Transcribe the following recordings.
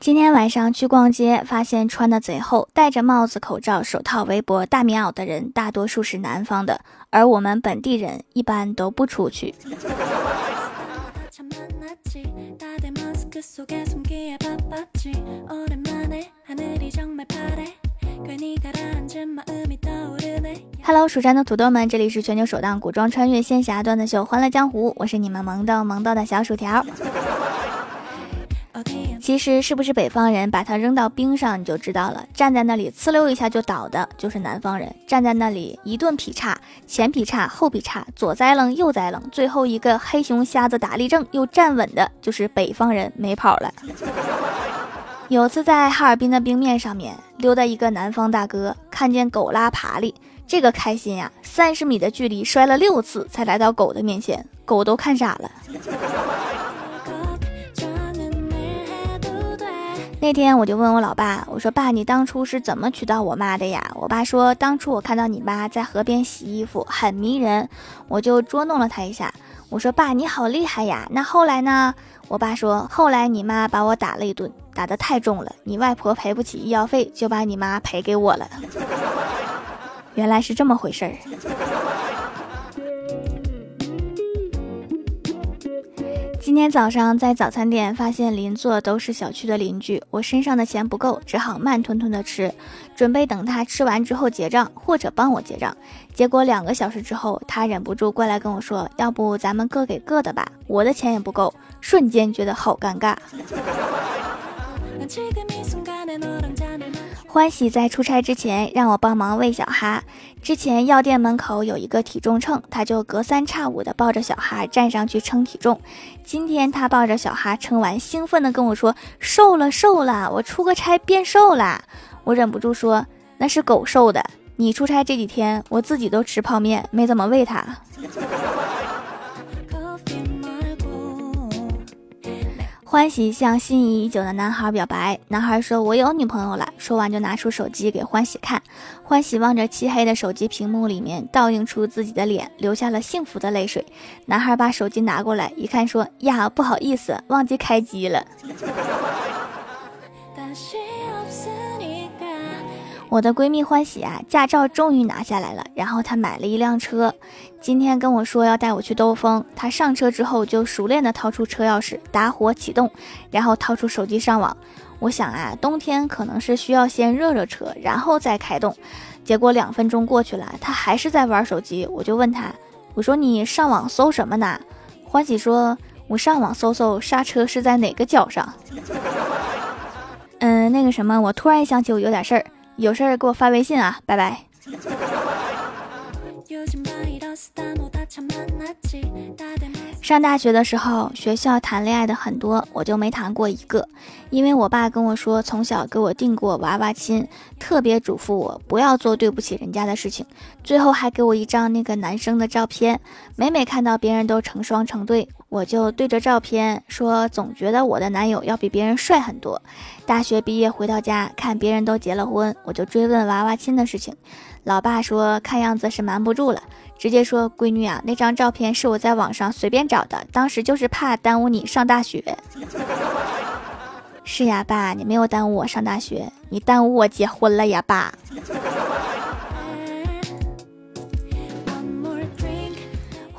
今天晚上去逛街，发现穿的贼厚、戴着帽子、口罩、手套、围脖、大棉袄的人，大多数是南方的，而我们本地人一般都不出去。Hello，蜀山的土豆们，这里是全球首档古装穿越仙侠段子秀《欢乐江湖》，我是你们萌豆萌豆的小薯条。其实是不是北方人，把它扔到冰上你就知道了。站在那里呲溜一下就倒的，就是南方人；站在那里一顿劈叉，前劈叉后劈叉，左栽楞右栽楞，最后一个黑熊瞎子打立正又站稳的，就是北方人，没跑了。有次在哈尔滨的冰面上面溜达一个南方大哥，看见狗拉爬犁，这个开心呀！三十米的距离摔了六次才来到狗的面前，狗都看傻了。那天我就问我老爸，我说爸，你当初是怎么娶到我妈的呀？我爸说，当初我看到你妈在河边洗衣服，很迷人，我就捉弄了她一下。我说爸，你好厉害呀！那后来呢？我爸说，后来你妈把我打了一顿，打得太重了，你外婆赔不起医药费，就把你妈赔给我了。原来是这么回事儿。今天早上在早餐店发现邻座都是小区的邻居，我身上的钱不够，只好慢吞吞的吃，准备等他吃完之后结账或者帮我结账。结果两个小时之后，他忍不住过来跟我说：“要不咱们各给各的吧，我的钱也不够。”瞬间觉得好尴尬。欢喜在出差之前让我帮忙喂小哈。之前药店门口有一个体重秤，他就隔三差五的抱着小哈站上去称体重。今天他抱着小哈称完，兴奋的跟我说：“瘦了，瘦了，我出个差变瘦了。”我忍不住说：“那是狗瘦的，你出差这几天，我自己都吃泡面，没怎么喂它。”欢喜向心仪已久的男孩表白，男孩说：“我有女朋友了。”说完就拿出手机给欢喜看。欢喜望着漆黑的手机屏幕，里面倒映出自己的脸，流下了幸福的泪水。男孩把手机拿过来一看，说：“呀，不好意思，忘记开机了。”我的闺蜜欢喜啊，驾照终于拿下来了，然后她买了一辆车，今天跟我说要带我去兜风。她上车之后就熟练的掏出车钥匙，打火启动，然后掏出手机上网。我想啊，冬天可能是需要先热热车，然后再开动。结果两分钟过去了，她还是在玩手机。我就问她，我说你上网搜什么呢？欢喜说，我上网搜搜刹车是在哪个脚上。嗯，那个什么，我突然想起我有点事儿。有事儿给我发微信啊，拜拜。上大学的时候，学校谈恋爱的很多，我就没谈过一个，因为我爸跟我说，从小给我定过娃娃亲，特别嘱咐我不要做对不起人家的事情，最后还给我一张那个男生的照片，每每看到别人都成双成对。我就对着照片说，总觉得我的男友要比别人帅很多。大学毕业回到家，看别人都结了婚，我就追问娃娃亲的事情。老爸说，看样子是瞒不住了，直接说：“闺女啊，那张照片是我在网上随便找的，当时就是怕耽误你上大学。”是呀，爸，你没有耽误我上大学，你耽误我结婚了呀，爸。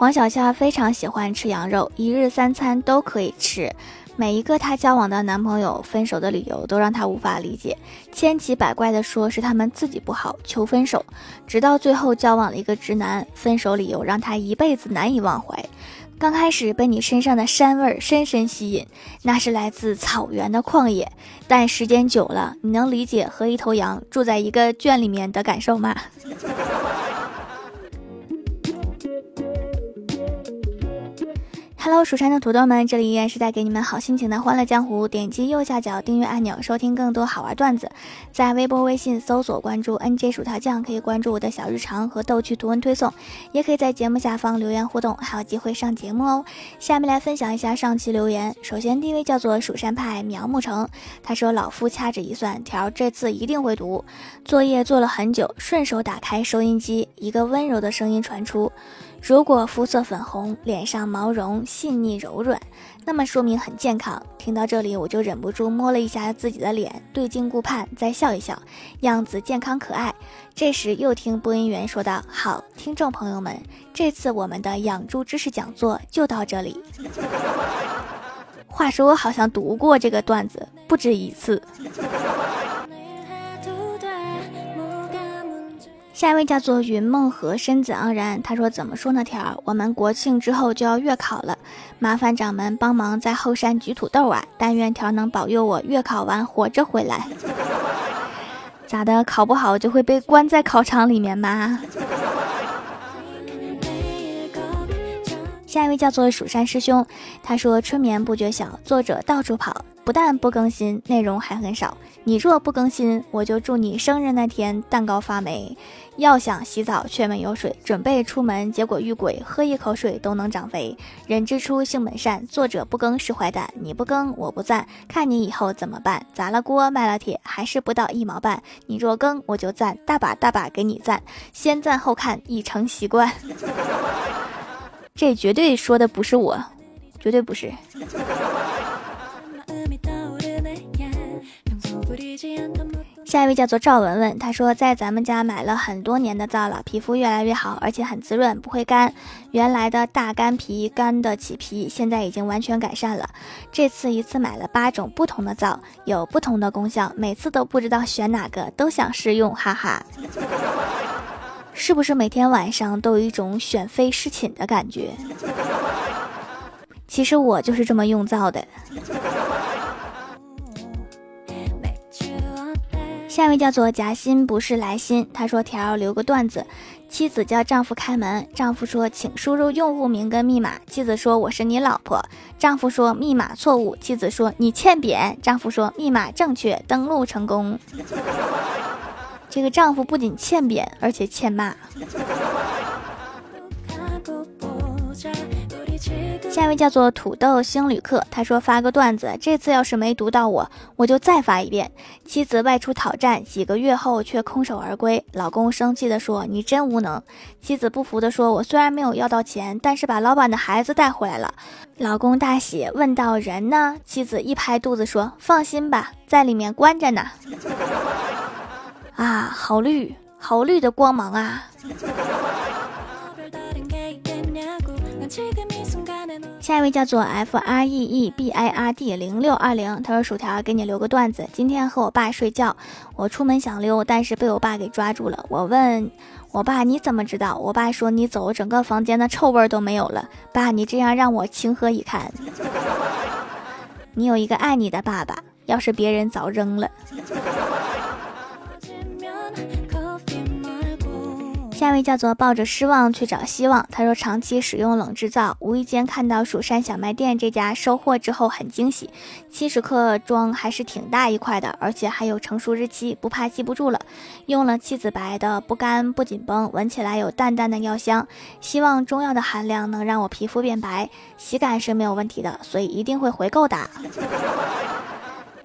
黄小夏非常喜欢吃羊肉，一日三餐都可以吃。每一个她交往的男朋友分手的理由都让她无法理解，千奇百怪的说是他们自己不好求分手，直到最后交往了一个直男，分手理由让她一辈子难以忘怀。刚开始被你身上的膻味深深吸引，那是来自草原的旷野，但时间久了，你能理解和一头羊住在一个圈里面的感受吗？Hello，蜀山的土豆们，这里依然是带给你们好心情的欢乐江湖。点击右下角订阅按钮，收听更多好玩段子。在微博、微信搜索关注 NJ 薯条酱，可以关注我的小日常和逗趣图文推送，也可以在节目下方留言互动，还有机会上节目哦。下面来分享一下上期留言。首先，第一位叫做蜀山派苗木成，他说：“老夫掐指一算，条这次一定会读。作业做了很久，顺手打开收音机，一个温柔的声音传出。”如果肤色粉红，脸上毛绒细腻柔软，那么说明很健康。听到这里，我就忍不住摸了一下自己的脸，对镜顾盼，再笑一笑，样子健康可爱。这时又听播音员说道：“好，听众朋友们，这次我们的养猪知识讲座就到这里。”话说我好像读过这个段子不止一次。下一位叫做云梦和身子盎然，他说：“怎么说呢？条，我们国庆之后就要月考了，麻烦掌门帮忙在后山举土豆啊！但愿条能保佑我月考完活着回来。咋的？考不好就会被关在考场里面吗？”下一位叫做蜀山师兄，他说：“春眠不觉晓，作者到处跑。”不但不更新，内容还很少。你若不更新，我就祝你生日那天蛋糕发霉。要想洗澡却没有水，准备出门结果遇鬼，喝一口水都能长肥。人之初性本善，作者不更是坏蛋。你不更我不赞，看你以后怎么办？砸了锅卖了铁，还是不到一毛半。你若更我就赞，大把大把给你赞。先赞后看已成习惯。这绝对说的不是我，绝对不是。下一位叫做赵文文，他说在咱们家买了很多年的皂了，皮肤越来越好，而且很滋润，不会干。原来的大干皮干的起皮，现在已经完全改善了。这次一次买了八种不同的皂，有不同的功效，每次都不知道选哪个，都想试用，哈哈。是不是每天晚上都有一种选妃侍寝的感觉？其实我就是这么用皂的。下一位叫做夹心不是来心，他说条留个段子，妻子叫丈夫开门，丈夫说请输入用户名跟密码，妻子说我是你老婆，丈夫说密码错误，妻子说你欠扁，丈夫说密码正确，登录成功。这个丈夫不仅欠扁，而且欠骂。下一位叫做土豆星旅客，他说发个段子，这次要是没读到我，我就再发一遍。妻子外出讨债，几个月后却空手而归，老公生气的说：“你真无能。”妻子不服的说：“我虽然没有要到钱，但是把老板的孩子带回来了。”老公大喜，问到人呢？妻子一拍肚子说：“放心吧，在里面关着呢。”啊，好绿，好绿的光芒啊！下一位叫做 F R E E B I R D 零六二零，他说：“薯条给你留个段子。今天和我爸睡觉，我出门想溜，但是被我爸给抓住了。我问我爸你怎么知道？我爸说你走，整个房间的臭味都没有了。爸，你这样让我情何以堪？你有一个爱你的爸爸，要是别人早扔了。”下一位叫做抱着失望去找希望。他说，长期使用冷制皂，无意间看到蜀山小卖店这家收货之后很惊喜，七十克装还是挺大一块的，而且还有成熟日期，不怕记不住了。用了七子白的，不干不紧绷，闻起来有淡淡的药香。希望中药的含量能让我皮肤变白，洗感是没有问题的，所以一定会回购的。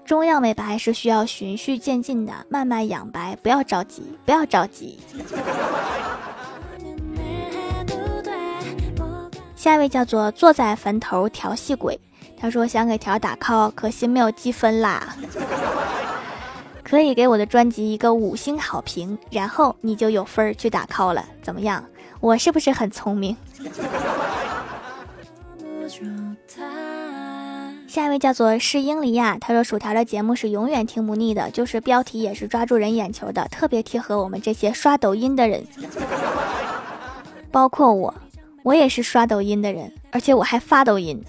中药美白是需要循序渐进的，慢慢养白，不要着急，不要着急。下一位叫做坐在坟头调戏鬼，他说想给条打 call，可惜没有积分啦。可以给我的专辑一个五星好评，然后你就有分去打 call 了，怎么样？我是不是很聪明？下一位叫做是英里亚，他说薯条的节目是永远听不腻的，就是标题也是抓住人眼球的，特别贴合我们这些刷抖音的人，包括我。我也是刷抖音的人，而且我还发抖音。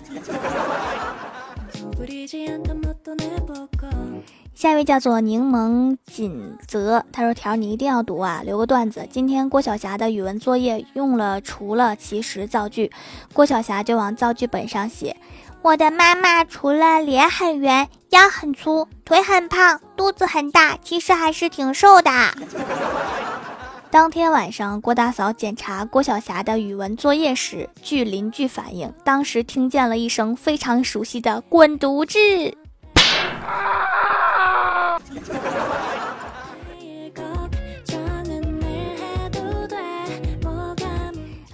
下一位叫做柠檬锦泽，他说：“条你一定要读啊，留个段子。今天郭晓霞的语文作业用了除了其实造句，郭晓霞就往造句本上写：我的妈妈除了脸很圆、腰很粗、腿很胖、肚子很大，其实还是挺瘦的。”当天晚上，郭大嫂检查郭晓霞的语文作业时，据邻居反映，当时听见了一声非常熟悉的“滚犊子”。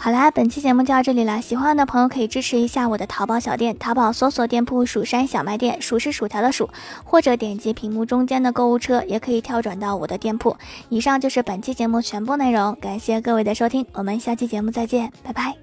好啦，本期节目就到这里了。喜欢的朋友可以支持一下我的淘宝小店，淘宝搜索店铺“蜀山小卖店”，数是薯条的数，或者点击屏幕中间的购物车，也可以跳转到我的店铺。以上就是本期节目全部内容，感谢各位的收听，我们下期节目再见，拜拜。